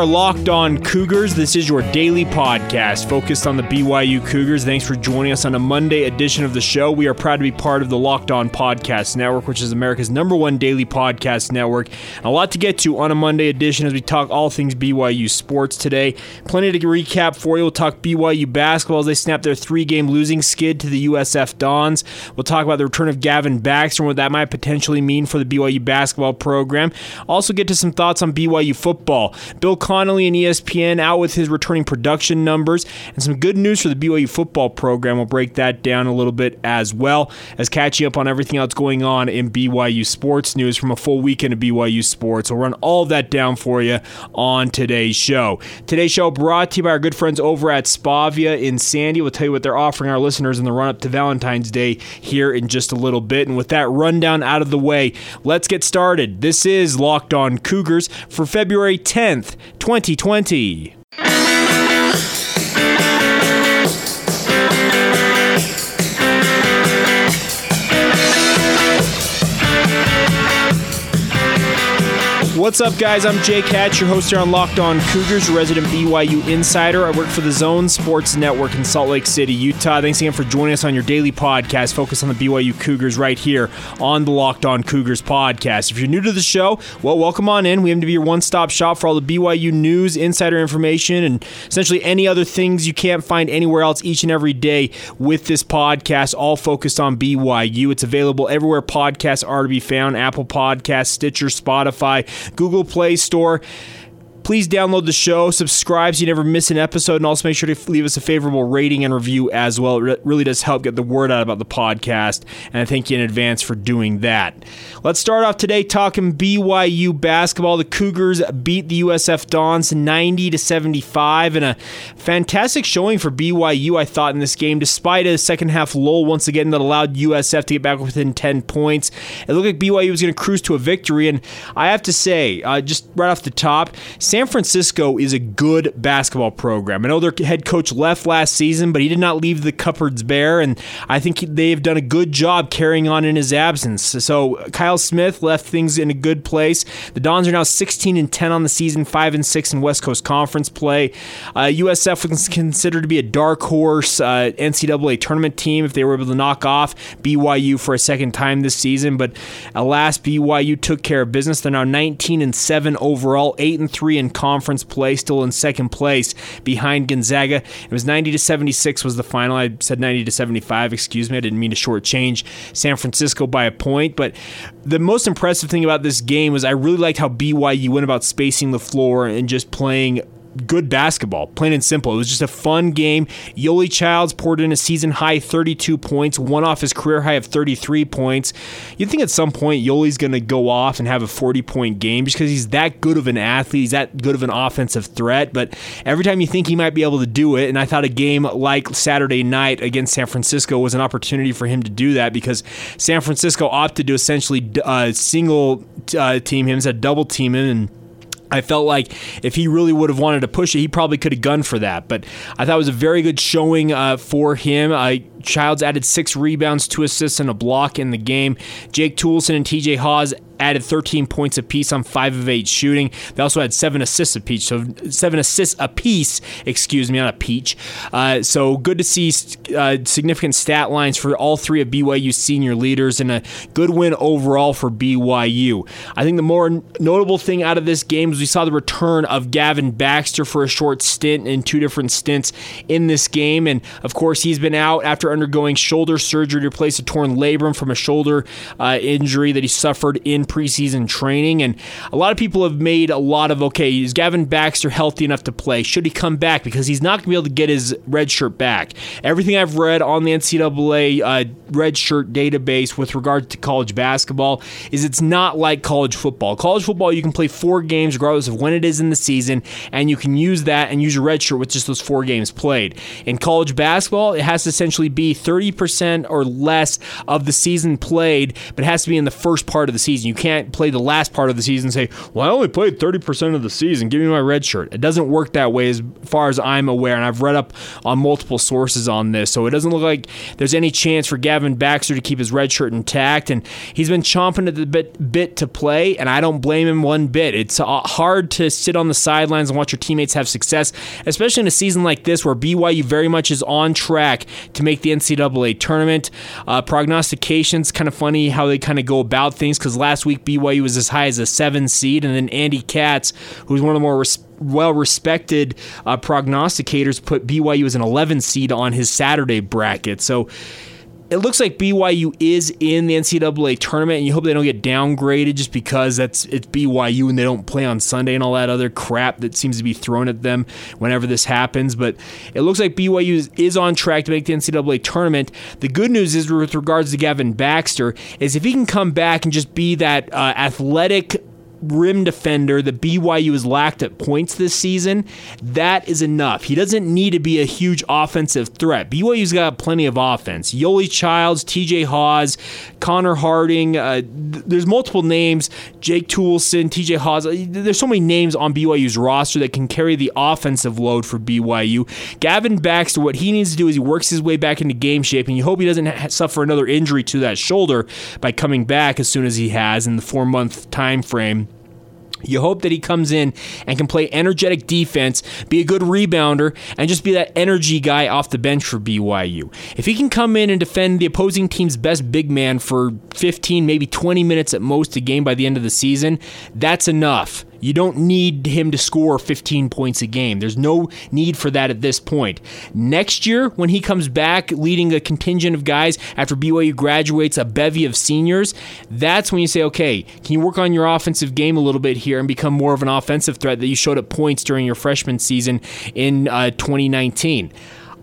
are Locked On Cougars. This is your daily podcast focused on the BYU Cougars. Thanks for joining us on a Monday edition of the show. We are proud to be part of the Locked On Podcast Network, which is America's number one daily podcast network. A lot to get to on a Monday edition as we talk all things BYU sports today. Plenty to recap for you. We'll talk BYU basketball as they snap their three game losing skid to the USF Dons. We'll talk about the return of Gavin Baxter and what that might potentially mean for the BYU basketball program. Also, get to some thoughts on BYU football. Bill And ESPN out with his returning production numbers and some good news for the BYU football program. We'll break that down a little bit as well as catching up on everything else going on in BYU sports news from a full weekend of BYU sports. We'll run all that down for you on today's show. Today's show brought to you by our good friends over at Spavia in Sandy. We'll tell you what they're offering our listeners in the run up to Valentine's Day here in just a little bit. And with that rundown out of the way, let's get started. This is Locked On Cougars for February 10th, 2020. What's up, guys? I'm Jake Hatch, your host here on Locked On Cougars, resident BYU insider. I work for the Zone Sports Network in Salt Lake City, Utah. Thanks again for joining us on your daily podcast focused on the BYU Cougars right here on the Locked On Cougars podcast. If you're new to the show, well, welcome on in. We aim to be your one stop shop for all the BYU news, insider information, and essentially any other things you can't find anywhere else each and every day with this podcast, all focused on BYU. It's available everywhere podcasts are to be found Apple Podcasts, Stitcher, Spotify. Google Play Store. Please download the show, subscribe so you never miss an episode, and also make sure to leave us a favorable rating and review as well. It really does help get the word out about the podcast, and I thank you in advance for doing that. Let's start off today talking BYU basketball. The Cougars beat the USF Dons 90 to 75, and a fantastic showing for BYU. I thought in this game, despite a second half lull once again that allowed USF to get back within 10 points. It looked like BYU was going to cruise to a victory, and I have to say, uh, just right off the top. San Francisco is a good basketball program. I know their head coach left last season, but he did not leave the cupboards bare, and I think they've done a good job carrying on in his absence. So Kyle Smith left things in a good place. The Dons are now 16 and 10 on the season, 5 and 6 in West Coast Conference play. Uh, USF was considered to be a dark horse uh, NCAA tournament team if they were able to knock off BYU for a second time this season, but alas, BYU took care of business. They're now 19 and 7 overall, 8 and 3 in conference play, still in second place behind Gonzaga. It was 90 to 76 was the final. I said 90 to 75. Excuse me, I didn't mean to shortchange San Francisco by a point. But the most impressive thing about this game was I really liked how BYU went about spacing the floor and just playing good basketball, plain and simple. It was just a fun game. Yoli Childs poured in a season high 32 points, one off his career high of 33 points. You'd think at some point Yoli's going to go off and have a 40 point game just because he's that good of an athlete. He's that good of an offensive threat. But every time you think he might be able to do it, and I thought a game like Saturday night against San Francisco was an opportunity for him to do that because San Francisco opted to essentially uh, single uh, team him, instead double team him, and I felt like if he really would have wanted to push it, he probably could have gunned for that. But I thought it was a very good showing uh, for him. Uh, Childs added six rebounds, two assists, and a block in the game. Jake Toolson and TJ Haws added 13 points apiece on five of eight shooting. They also had seven assists apiece, so seven assists apiece. Excuse me, on a peach. Uh, so good to see uh, significant stat lines for all three of BYU senior leaders, and a good win overall for BYU. I think the more notable thing out of this game is we saw the return of Gavin Baxter for a short stint in two different stints in this game, and of course he's been out after undergoing shoulder surgery to replace a torn labrum from a shoulder uh, injury that he suffered in preseason training. And a lot of people have made a lot of okay, is Gavin Baxter healthy enough to play? Should he come back? Because he's not going to be able to get his red shirt back. Everything I've read on the NCAA uh, red shirt database with regard to college basketball is it's not like college football. College football, you can play four games regardless of when it is in the season, and you can use that and use your red shirt with just those four games played. In college basketball, it has to essentially be be 30% or less of the season played, but it has to be in the first part of the season. You can't play the last part of the season and say, well, I only played 30% of the season. Give me my red shirt. It doesn't work that way as far as I'm aware, and I've read up on multiple sources on this. So it doesn't look like there's any chance for Gavin Baxter to keep his red shirt intact. And he's been chomping at the bit, bit to play, and I don't blame him one bit. It's uh, hard to sit on the sidelines and watch your teammates have success, especially in a season like this where BYU very much is on track to make the NCAA tournament. Uh, prognostications, kind of funny how they kind of go about things because last week BYU was as high as a seven seed, and then Andy Katz, who's one of the more res- well respected uh, prognosticators, put BYU as an 11 seed on his Saturday bracket. So it looks like BYU is in the NCAA tournament, and you hope they don't get downgraded just because that's it's BYU and they don't play on Sunday and all that other crap that seems to be thrown at them whenever this happens. But it looks like BYU is, is on track to make the NCAA tournament. The good news is with regards to Gavin Baxter is if he can come back and just be that uh, athletic rim defender that BYU has lacked at points this season, that is enough. He doesn't need to be a huge offensive threat. BYU's got plenty of offense. Yoli Childs, TJ Haws, Connor Harding. Uh, th- there's multiple names. Jake Toolson, TJ Haws. Uh, there's so many names on BYU's roster that can carry the offensive load for BYU. Gavin Baxter, what he needs to do is he works his way back into game shape, and you hope he doesn't ha- suffer another injury to that shoulder by coming back as soon as he has in the four month time frame. You hope that he comes in and can play energetic defense, be a good rebounder, and just be that energy guy off the bench for BYU. If he can come in and defend the opposing team's best big man for 15, maybe 20 minutes at most a game by the end of the season, that's enough. You don't need him to score 15 points a game. There's no need for that at this point. Next year, when he comes back leading a contingent of guys after BYU graduates a bevy of seniors, that's when you say, okay, can you work on your offensive game a little bit here and become more of an offensive threat that you showed at points during your freshman season in uh, 2019?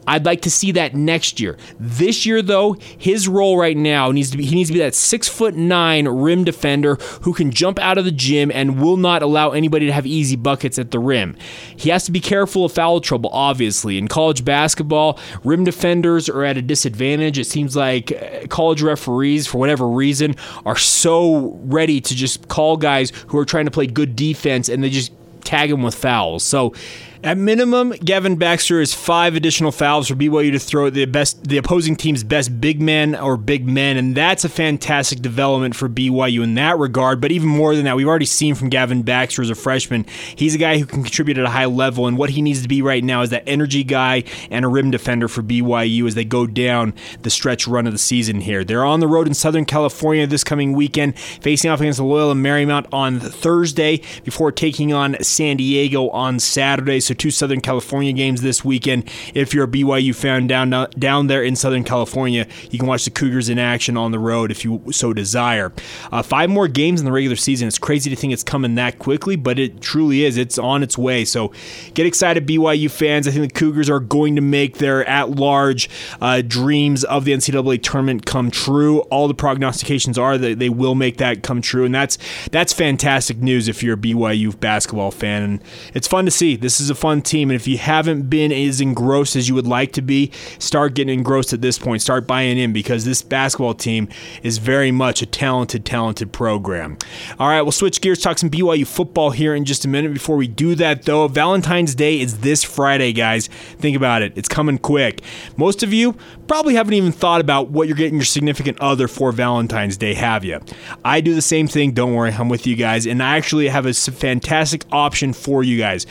I'd like to see that next year. This year, though, his role right now needs to be he needs to be that six foot nine rim defender who can jump out of the gym and will not allow anybody to have easy buckets at the rim. He has to be careful of foul trouble, obviously. In college basketball, rim defenders are at a disadvantage. It seems like uh, college referees, for whatever reason, are so ready to just call guys who are trying to play good defense and they just tag them with fouls. So at minimum, Gavin Baxter is five additional fouls for BYU to throw at the best, the opposing team's best big man or big men, and that's a fantastic development for BYU in that regard. But even more than that, we've already seen from Gavin Baxter as a freshman, he's a guy who can contribute at a high level, and what he needs to be right now is that energy guy and a rim defender for BYU as they go down the stretch run of the season here. They're on the road in Southern California this coming weekend, facing off against Loyola Marymount on Thursday before taking on San Diego on Saturday. So two Southern California games this weekend. If you're a BYU fan down down there in Southern California, you can watch the Cougars in action on the road if you so desire. Uh, five more games in the regular season. It's crazy to think it's coming that quickly, but it truly is. It's on its way. So get excited, BYU fans. I think the Cougars are going to make their at-large uh, dreams of the NCAA tournament come true. All the prognostications are that they will make that come true, and that's that's fantastic news if you're a BYU basketball fan. And it's fun to see. This is a fun team. And if you haven't been as engrossed as you would like to be, start getting engrossed at this point. Start buying in because this basketball team is very much a talented, talented program. All right, we'll switch gears, talk some BYU football here in just a minute. Before we do that, though, Valentine's Day is this Friday, guys. Think about it, it's coming quick. Most of you probably haven't even thought about what you're getting your significant other for Valentine's Day, have you? I do the same thing. Don't worry, I'm with you guys. And I actually have a fantastic option for you guys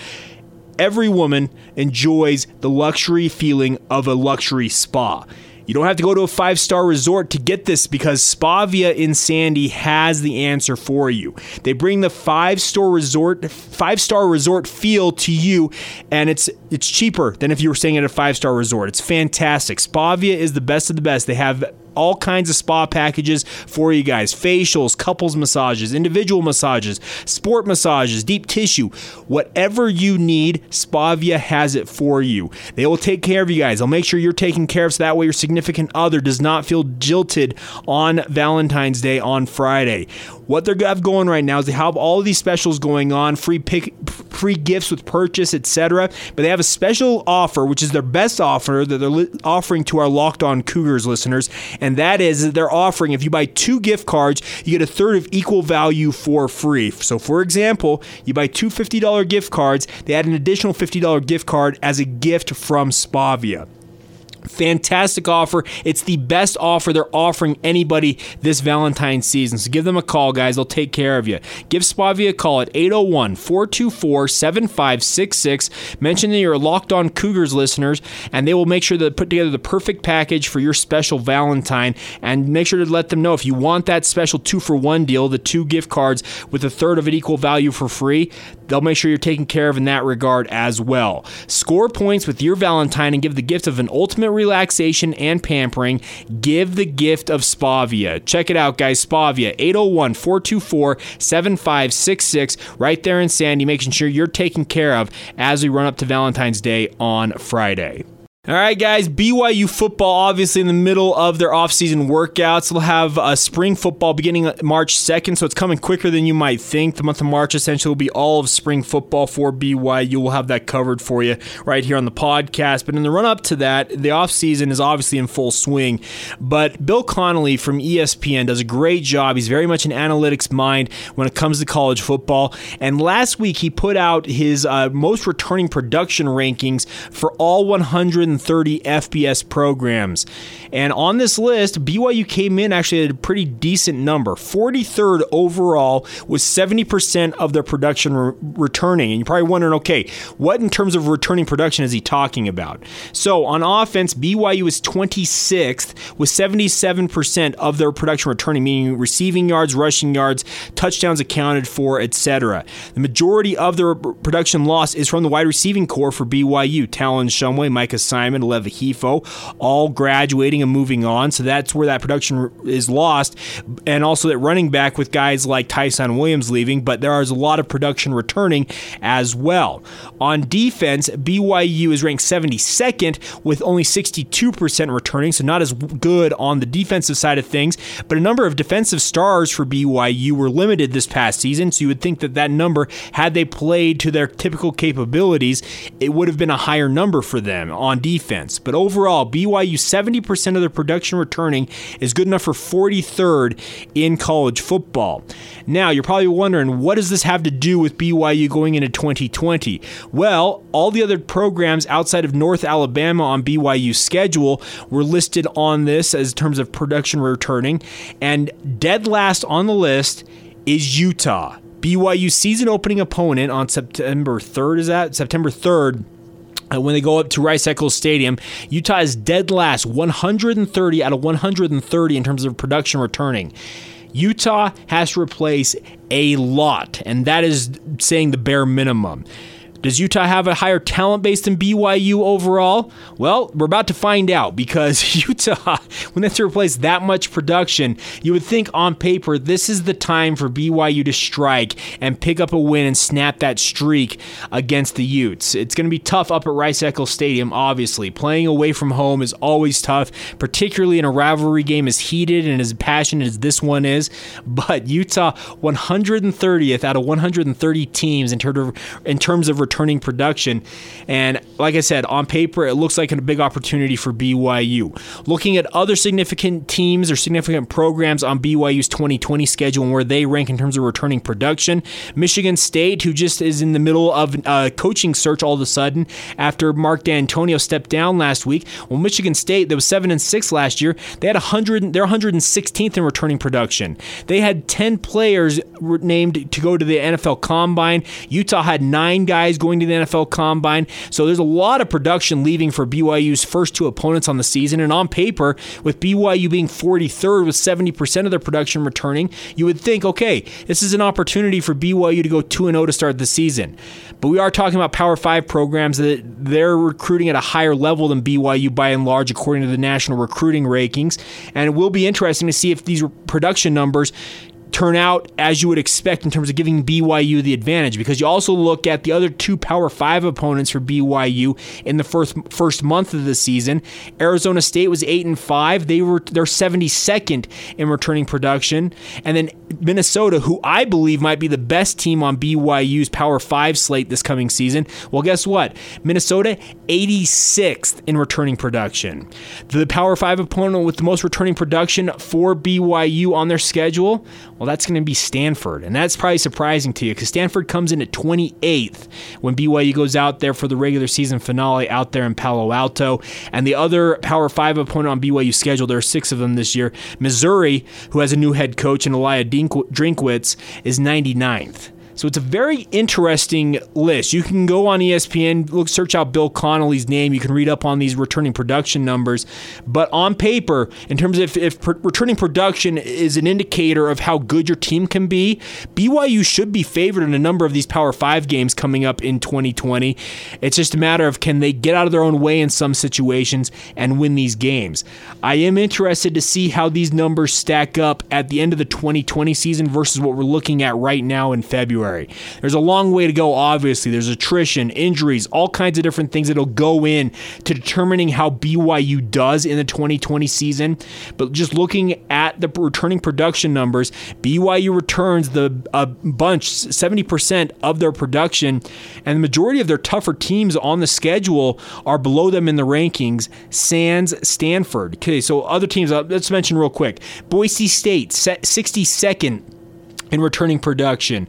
every woman enjoys the luxury feeling of a luxury spa. You don't have to go to a five star resort to get this because Spavia in Sandy has the answer for you. They bring the five star resort five star resort feel to you, and it's it's cheaper than if you were staying at a five star resort. It's fantastic. Spavia is the best of the best. They have all kinds of spa packages for you guys facials, couples massages, individual massages, sport massages, deep tissue. Whatever you need, Spavia has it for you. They will take care of you guys. They'll make sure you're taken care of so that way your significant other does not feel jilted on Valentine's Day on Friday. What they have going right now is they have all these specials going on, free pick free gifts with purchase, etc. But they have a special offer, which is their best offer that they're li- offering to our Locked On Cougars listeners, and that is that they're offering if you buy two gift cards, you get a third of equal value for free. So, for example, you buy two $50 gift cards, they add an additional $50 gift card as a gift from Spavia. Fantastic offer. It's the best offer they're offering anybody this Valentine's season. So give them a call, guys. They'll take care of you. Give Spavia a call at 801 424 7566. Mention that you're locked on Cougars listeners, and they will make sure to put together the perfect package for your special Valentine. And make sure to let them know if you want that special two for one deal, the two gift cards with a third of an equal value for free, they'll make sure you're taken care of in that regard as well. Score points with your Valentine and give the gift of an ultimate relaxation and pampering, give the gift of Spavia. Check it out, guys. Spavia, 801 424 7566, right there in Sandy, making sure you're taken care of as we run up to Valentine's Day on Friday. All right, guys. BYU football, obviously in the middle of their offseason workouts. They'll have a spring football beginning March 2nd, so it's coming quicker than you might think. The month of March essentially will be all of spring football for BYU. We'll have that covered for you right here on the podcast. But in the run up to that, the offseason is obviously in full swing. But Bill Connelly from ESPN does a great job. He's very much an analytics mind when it comes to college football. And last week, he put out his uh, most returning production rankings for all 100 130 FBS programs. And on this list, BYU came in actually at a pretty decent number 43rd overall, with 70% of their production re- returning. And you're probably wondering, okay, what in terms of returning production is he talking about? So on offense, BYU is 26th with 77% of their production returning, meaning receiving yards, rushing yards, touchdowns accounted for, etc. The majority of their production loss is from the wide receiving core for BYU. Talon Shumway, Micah Simon, Aleva Hifo, all graduating and moving on. So that's where that production is lost. And also that running back with guys like Ty'Son Williams leaving, but there is a lot of production returning as well. On defense, BYU is ranked 72nd with only 62% returning, so not as good on the defensive side of things. But a number of defensive stars for BYU were limited this past season, so you would think that that number, had they played to their typical capabilities, it would have been a higher number for them on defense. But overall, BYU 70% of their production returning is good enough for 43rd in college football. Now, you're probably wondering, what does this have to do with BYU going into 2020? Well, all the other programs outside of North Alabama on BYU's schedule were listed on this as terms of production returning, and dead last on the list is Utah. BYU season opening opponent on September 3rd, is that? September 3rd uh, when they go up to Rice Eccles Stadium. Utah is dead last, 130 out of 130 in terms of production returning. Utah has to replace a lot, and that is saying the bare minimum. Does Utah have a higher talent base than BYU overall? Well, we're about to find out because Utah, when they have to replace that much production, you would think on paper this is the time for BYU to strike and pick up a win and snap that streak against the Utes. It's going to be tough up at Rice Eccles Stadium, obviously. Playing away from home is always tough, particularly in a rivalry game as heated and as passionate as this one is. But Utah, 130th out of 130 teams in of, in terms of returning production. And like I said, on paper, it looks like a big opportunity for BYU. Looking at other significant teams or significant programs on BYU's 2020 schedule and where they rank in terms of returning production, Michigan State, who just is in the middle of a coaching search all of a sudden after Mark Dantonio stepped down last week. Well, Michigan State, that was seven and six last year, they had 100. They're 116th in returning production. They had 10 players named to go to the NFL Combine. Utah had nine guys guys going to the NFL Combine. So there's a lot of production leaving for BYU's first two opponents on the season. And on paper, with BYU being 43rd with 70% of their production returning, you would think, okay, this is an opportunity for BYU to go 2 0 to start the season. But we are talking about Power 5 programs that they're recruiting at a higher level than BYU by and large, according to the national recruiting rankings. And it will be interesting to see if these production numbers turn out as you would expect in terms of giving BYU the advantage because you also look at the other two Power 5 opponents for BYU in the first first month of the season. Arizona State was 8 and 5. They were they're 72nd in returning production. And then Minnesota, who I believe might be the best team on BYU's Power 5 slate this coming season. Well, guess what? Minnesota 86th in returning production. The Power 5 opponent with the most returning production for BYU on their schedule, well, that's going to be Stanford. And that's probably surprising to you because Stanford comes in at 28th when BYU goes out there for the regular season finale out there in Palo Alto. And the other Power 5 opponent on BYU's schedule, there are six of them this year. Missouri, who has a new head coach in Elia Drinkwitz, is 99th. So it's a very interesting list. You can go on ESPN, look, search out Bill Connelly's name. You can read up on these returning production numbers. But on paper, in terms of if, if returning production is an indicator of how good your team can be, BYU should be favored in a number of these Power Five games coming up in 2020. It's just a matter of can they get out of their own way in some situations and win these games. I am interested to see how these numbers stack up at the end of the 2020 season versus what we're looking at right now in February. There's a long way to go, obviously. There's attrition, injuries, all kinds of different things that'll go in to determining how BYU does in the 2020 season. But just looking at the returning production numbers, BYU returns the a bunch, 70% of their production, and the majority of their tougher teams on the schedule are below them in the rankings. Sans Stanford. Okay, so other teams, uh, let's mention real quick. Boise State, 62nd in returning production.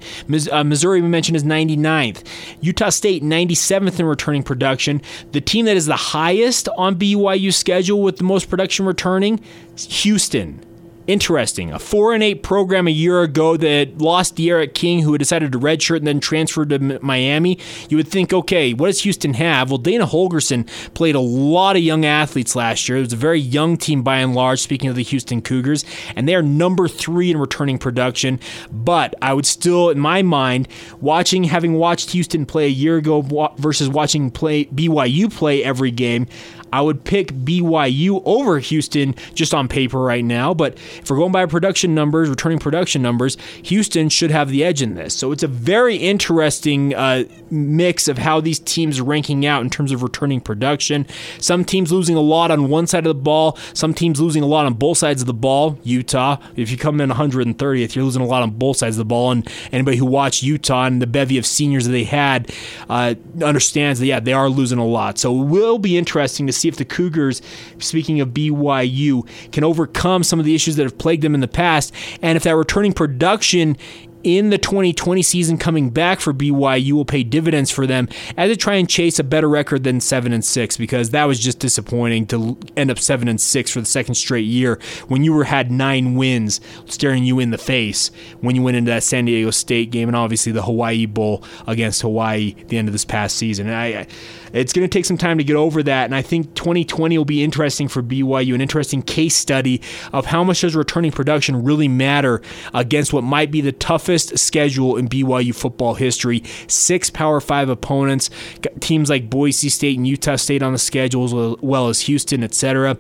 Uh, Missouri, we mentioned, is 99th. Utah State, 97th in returning production. The team that is the highest on BYU schedule with the most production returning, Houston, interesting. A four and eight program a year ago that lost D'Eriq King, who had decided to redshirt and then transferred to Miami. You would think, okay, what does Houston have? Well, Dana Holgorsen played a lot of young athletes last year. It was a very young team by and large. Speaking of the Houston Cougars, and they are number three in returning production. But I would still, in my mind, watching, having watched Houston play a year ago versus watching play BYU play every game. I would pick BYU over Houston just on paper right now. But if we're going by production numbers, returning production numbers, Houston should have the edge in this. So it's a very interesting uh, mix of how these teams are ranking out in terms of returning production. Some teams losing a lot on one side of the ball, some teams losing a lot on both sides of the ball. Utah, if you come in 130th, you're losing a lot on both sides of the ball. And anybody who watched Utah and the bevy of seniors that they had uh, understands that, yeah, they are losing a lot. So it will be interesting to see if the Cougars, speaking of BYU, can overcome some of the issues that have plagued them in the past. And if that returning production in the 2020 season coming back for BYU will pay dividends for them as they try and chase a better record than 7 and 6 because that was just disappointing to end up 7 and 6 for the second straight year when you were had 9 wins staring you in the face when you went into that San Diego State game and obviously the Hawaii Bowl against Hawaii at the end of this past season. I, I it's going to take some time to get over that. And I think 2020 will be interesting for BYU, an interesting case study of how much does returning production really matter against what might be the toughest schedule in BYU football history. Six Power Five opponents, teams like Boise State and Utah State on the schedule, as well as Houston, etc.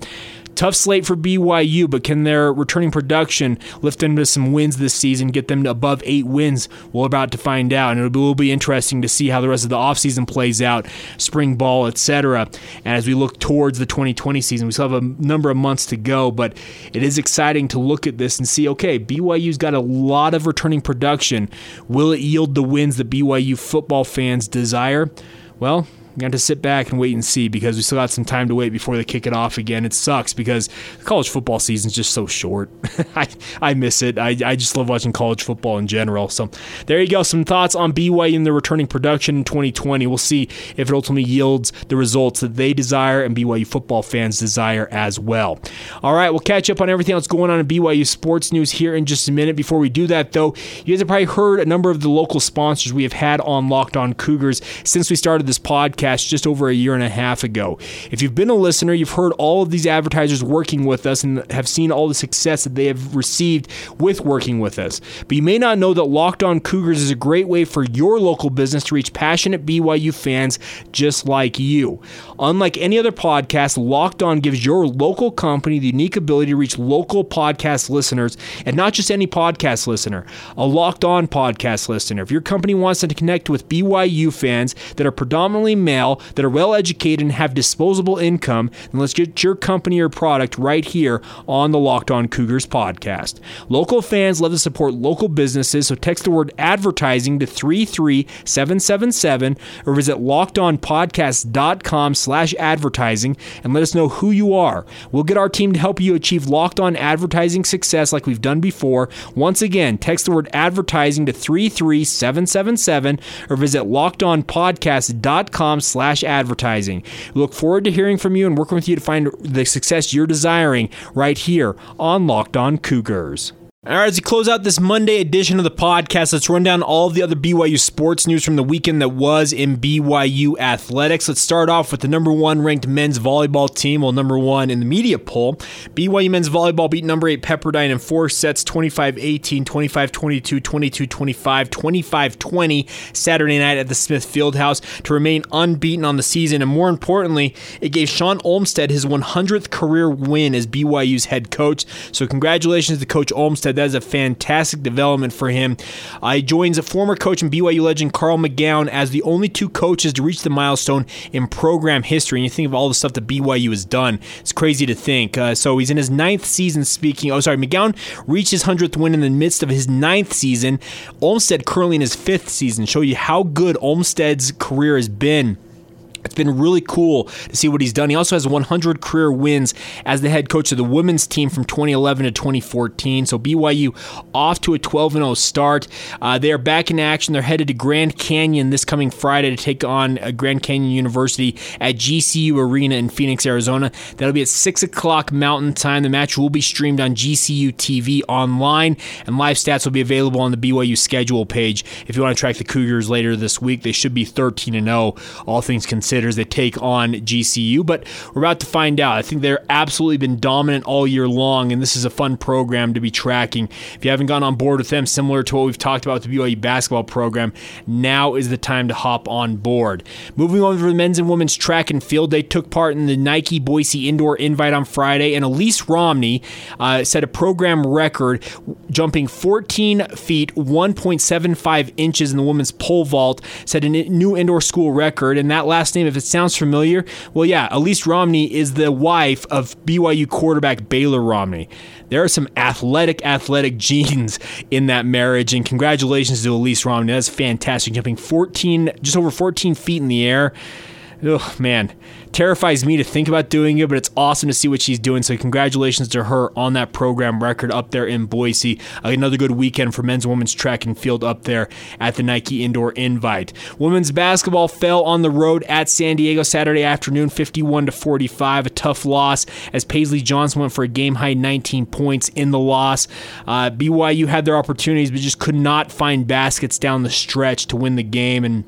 Tough slate for BYU, but can their returning production lift them to some wins this season, get them to above eight wins? We're about to find out, and it will be interesting to see how the rest of the offseason plays out, spring ball, etc. And as we look towards the 2020 season, we still have a number of months to go, but it is exciting to look at this and see, okay, BYU's got a lot of returning production. Will it yield the wins that BYU football fans desire? Well, we got to sit back and wait and see because we still got some time to wait before they kick it off again. It sucks because the college football season is just so short. I, I miss it. I, I just love watching college football in general. So there you go. Some thoughts on BYU and the returning production in 2020. We'll see if it ultimately yields the results that they desire and BYU football fans desire as well. All right, we'll catch up on everything else going on in BYU sports news here in just a minute. Before we do that, though, you guys have probably heard a number of the local sponsors we have had on Locked On Cougars since we started this podcast podcast just over a year and a half ago. If you've been a listener, you've heard all of these advertisers working with us and have seen all the success that they have received with working with us. But you may not know that Locked On Cougars is a great way for your local business to reach passionate BYU fans just like you. Unlike any other podcast, Locked On gives your local company the unique ability to reach local podcast listeners, and not just any podcast listener, a Locked On podcast listener. If your company wants to connect with BYU fans that are predominantly that are well educated, and have disposable income, then let's get your company or product right here on the Locked On Cougars podcast. Local fans love to support local businesses, so text the word advertising to 33777 or visit lockedonpodcast.com slash advertising and let us know who you are. We'll get our team to help you achieve locked on advertising success like we've done before. Once again, text the word advertising to 33777 or visit lockedonpodcast.com slash advertising. Look forward to hearing from you and working with you to find the success you're desiring right here on Locked On Cougars. All right, as we close out this Monday edition of the podcast, let's run down all of the other BYU sports news from the weekend that was in BYU athletics. Let's start off with the number one ranked men's volleyball team, well, number one in the media poll. BYU men's volleyball beat number eight Pepperdine in four sets 25 18, 25 22, 22 25, 25 20 Saturday night at the Smith Fieldhouse to remain unbeaten on the season. And more importantly, it gave Shawn Olmstead his 100th career win as BYU's head coach. So, congratulations to Coach Olmstead that is a fantastic development for him. Uh, he joins a former coach and BYU legend Carl McGown as the only two coaches to reach the milestone in program history. And you think of all the stuff that BYU has done, it's crazy to think. Uh, so he's in his ninth season speaking. Oh, sorry, McGown reached his 100th win in the midst of his ninth season. Olmstead currently in his fifth season. Show you how good Olmstead's career has been it's been really cool to see what he's done. He also has 100 career wins as the head coach of the women's team from 2011 to 2014. So BYU off to a 12 0 start. Uh, they are back in action. They're headed to Grand Canyon this coming Friday to take on uh, Grand Canyon University at GCU Arena in Phoenix, Arizona. That'll be at 6 o'clock Mountain Time. The match will be streamed on GCU TV online, and live stats will be available on the BYU schedule page. If you want to track the Cougars later this week, they should be 13 0, all things considered as they take on GCU. But we're about to find out. I think they're absolutely been dominant all year long, and this is a fun program to be tracking. If you haven't gone on board with them, similar to what we've talked about with the BYU basketball program, now is the time to hop on board. Moving on to the men's and women's track and field, they took part in the Nike Boise Indoor Invite on Friday, and Elise Romney uh, set a program record, jumping 14 feet 1.75 inches in the women's pole vault, set a new indoor school record, and that last name, if it sounds familiar, well, yeah, Elise Romney is the wife of BYU quarterback Baylor Romney. There are some athletic, athletic genes in that marriage, and congratulations to Elise Romney. That's fantastic, jumping 14, just over 14 feet in the air. Oh man, terrifies me to think about doing it, but it's awesome to see what she's doing. So congratulations to her on that program record up there in Boise. Another good weekend for men's and women's track and field up there at the Nike Indoor Invite. Women's basketball fell on the road at San Diego Saturday afternoon, 51 to 45. A tough loss as Paisley Johnson went for a game high 19 points in the loss. Uh, BYU had their opportunities, but just could not find baskets down the stretch to win the game and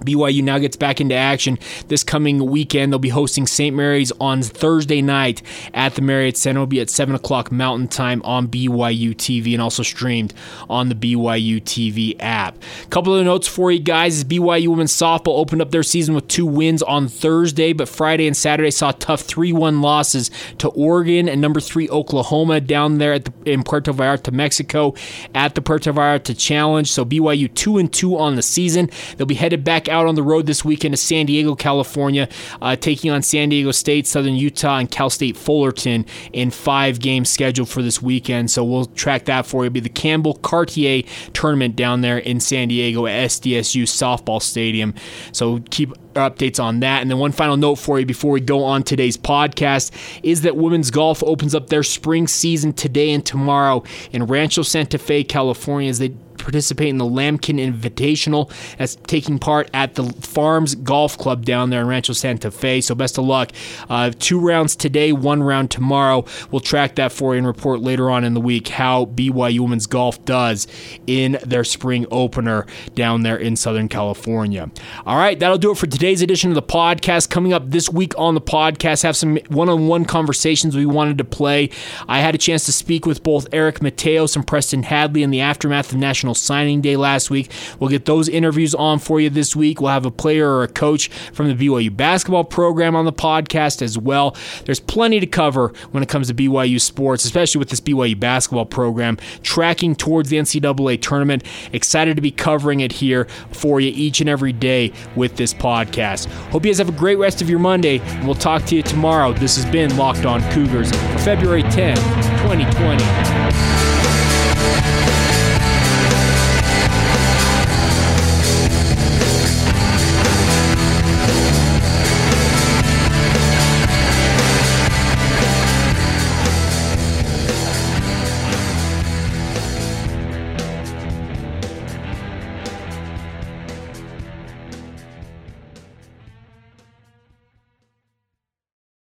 BYU now gets back into action this coming weekend. They'll be hosting St. Mary's on Thursday night at the Marriott Center. It'll be at 7 o'clock Mountain Time on BYU TV and also streamed on the BYU TV app. A couple of notes for you guys is BYU women's softball opened up their season with two wins on Thursday, but Friday and Saturday saw tough 3 1 losses to Oregon and number three Oklahoma down there at the, in Puerto Vallarta, Mexico at the Puerto Vallarta Challenge. So BYU 2 and 2 on the season. They'll be headed back out on the road this weekend to San Diego, California, uh, taking on San Diego State, Southern Utah, and Cal State Fullerton in five games scheduled for this weekend. So we'll track that for you. It'll be the Campbell Cartier tournament down there in San Diego at SDSU Softball Stadium. So keep updates on that. And then one final note for you before we go on today's podcast is that women's golf opens up their spring season today and tomorrow in Rancho Santa Fe, California, as they participate in the Lamkin Invitational that's taking part at the Farms Golf Club down there in Rancho Santa Fe. So best of luck. Uh, two rounds today, one round tomorrow. We'll track that for you and report later on in the week how BYU women's golf does in their spring opener down there in Southern California. All right, that'll do it for today's edition of the podcast. Coming up this week on the podcast, have some one-on-one conversations we wanted to play. I had a chance to speak with both Eric Mateos and Preston Hadley in the aftermath of National Signing Day last week. We'll get those interviews on for you this week. We'll have a player or a coach from the BYU basketball program on the podcast as well. There's plenty to cover when it comes to BYU sports, especially with this BYU basketball program tracking towards the NCAA tournament. Excited to be covering it here for you each and every day with this podcast. Hope you guys have a great rest of your Monday, and we'll talk to you tomorrow. This has been Locked On Cougars February 10, 2020.